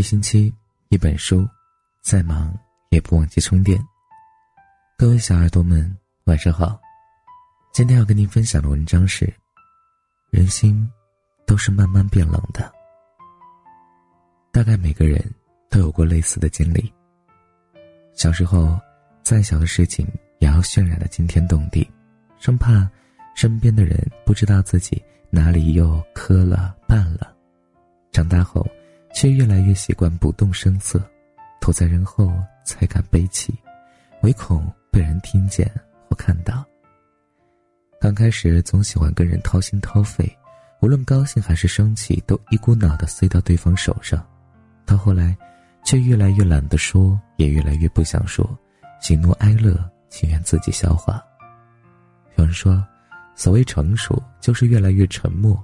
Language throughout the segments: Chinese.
一星期一本书，再忙也不忘记充电。各位小耳朵们，晚上好。今天要跟您分享的文章是：人心都是慢慢变冷的。大概每个人都有过类似的经历。小时候，再小的事情也要渲染的惊天动地，生怕身边的人不知道自己哪里又磕了绊了。长大后。却越来越习惯不动声色，躲在人后才敢悲泣，唯恐被人听见或看到。刚开始总喜欢跟人掏心掏肺，无论高兴还是生气，都一股脑的塞到对方手上。到后来，却越来越懒得说，也越来越不想说，喜怒哀乐情愿自己消化。有人说，所谓成熟，就是越来越沉默。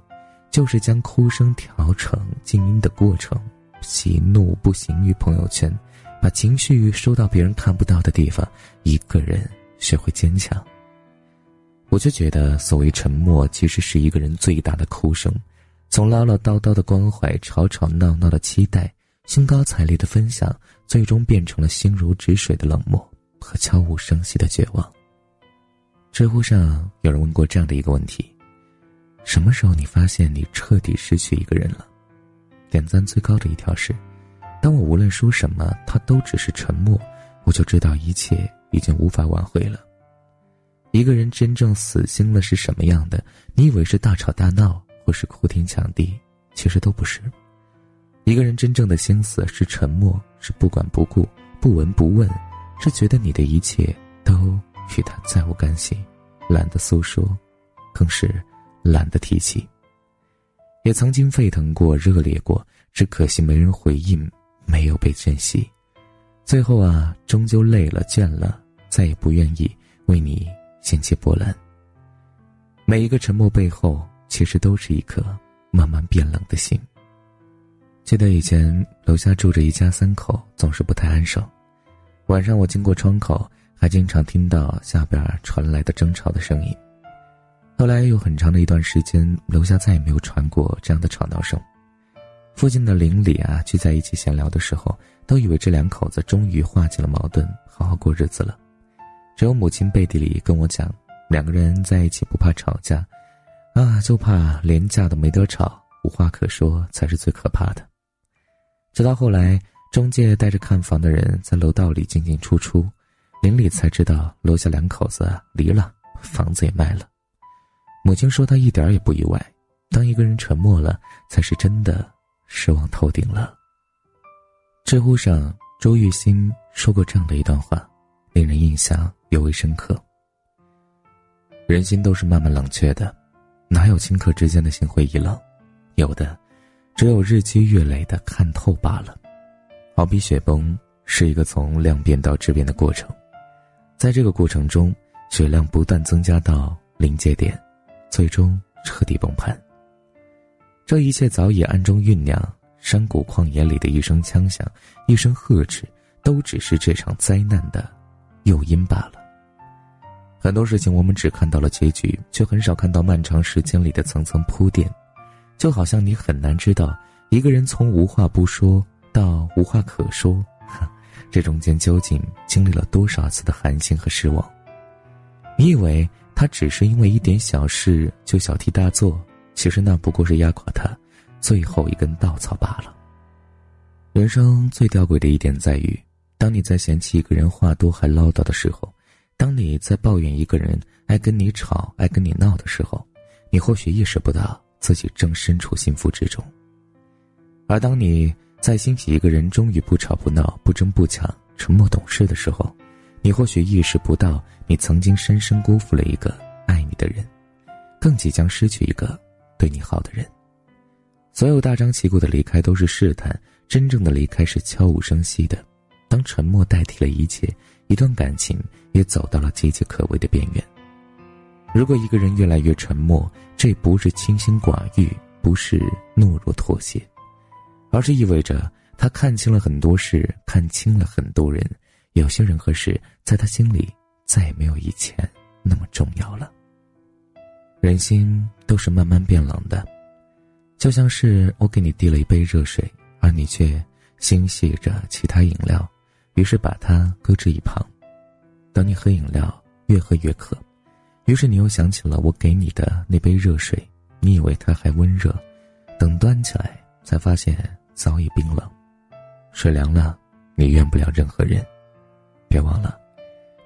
就是将哭声调成静音的过程，喜怒不形于朋友圈，把情绪收到别人看不到的地方，一个人学会坚强。我就觉得，所谓沉默，其实是一个人最大的哭声。从唠唠叨叨的关怀，吵吵闹闹的期待，兴高采烈的分享，最终变成了心如止水的冷漠和悄无声息的绝望。知乎上有人问过这样的一个问题。什么时候你发现你彻底失去一个人了？点赞最高的一条是：当我无论说什么，他都只是沉默，我就知道一切已经无法挽回了。一个人真正死心了是什么样的？你以为是大吵大闹，或是哭天抢地，其实都不是。一个人真正的心思是沉默，是不管不顾、不闻不问，是觉得你的一切都与他再无干系，懒得诉说，更是。懒得提起。也曾经沸腾过、热烈过，只可惜没人回应，没有被珍惜。最后啊，终究累了、倦了，再也不愿意为你掀起波澜。每一个沉默背后，其实都是一颗慢慢变冷的心。记得以前楼下住着一家三口，总是不太安生。晚上我经过窗口，还经常听到下边传来的争吵的声音。后来有很长的一段时间，楼下再也没有传过这样的吵闹声。附近的邻里啊，聚在一起闲聊的时候，都以为这两口子终于化解了矛盾，好好过日子了。只有母亲背地里跟我讲，两个人在一起不怕吵架，啊，就怕连架都没得吵，无话可说才是最可怕的。直到后来，中介带着看房的人在楼道里进进出出，邻里才知道楼下两口子离了，房子也卖了。母亲说：“她一点也不意外。当一个人沉默了，才是真的失望透顶了。”知乎上，周玉欣说过这样的一段话，令人印象尤为深刻：“人心都是慢慢冷却的，哪有顷刻之间的心灰意冷？有的，只有日积月累的看透罢了。好比雪崩，是一个从量变到质变的过程，在这个过程中，雪量不断增加到临界点。”最终彻底崩盘。这一切早已暗中酝酿，山谷旷野里的一声枪响，一声呵斥，都只是这场灾难的诱因罢了。很多事情我们只看到了结局，却很少看到漫长时间里的层层铺垫。就好像你很难知道一个人从无话不说到无话可说，这中间究竟经历了多少次的寒心和失望？你以为？他只是因为一点小事就小题大做，其实那不过是压垮他最后一根稻草罢了。人生最吊诡的一点在于，当你在嫌弃一个人话多还唠叨的时候，当你在抱怨一个人爱跟你吵、爱跟你闹的时候，你或许意识不到自己正身处幸福之中；而当你在欣喜一个人终于不吵不闹、不争不抢、沉默懂事的时候，你或许意识不到，你曾经深深辜负了一个爱你的人，更即将失去一个对你好的人。所有大张旗鼓的离开都是试探，真正的离开是悄无声息的。当沉默代替了一切，一段感情也走到了岌岌可危的边缘。如果一个人越来越沉默，这不是清心寡欲，不是懦弱妥协，而是意味着他看清了很多事，看清了很多人。有些人和事，在他心里再也没有以前那么重要了。人心都是慢慢变冷的，就像是我给你递了一杯热水，而你却心系着其他饮料，于是把它搁置一旁。当你喝饮料越喝越渴，于是你又想起了我给你的那杯热水，你以为它还温热，等端起来才发现早已冰冷。水凉了，你怨不了任何人。别忘了，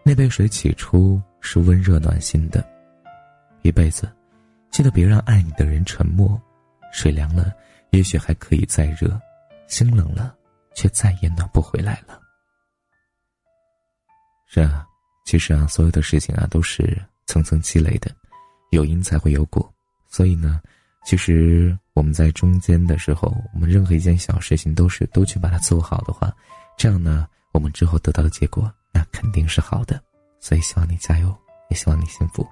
那杯水起初是温热暖心的。一辈子，记得别让爱你的人沉默。水凉了，也许还可以再热；心冷了，却再也暖不回来了。是啊，其实啊，所有的事情啊，都是层层积累的，有因才会有果。所以呢，其实我们在中间的时候，我们任何一件小事情都是都去把它做好的话，这样呢，我们之后得到的结果那肯定是好的。所以希望你加油，也希望你幸福。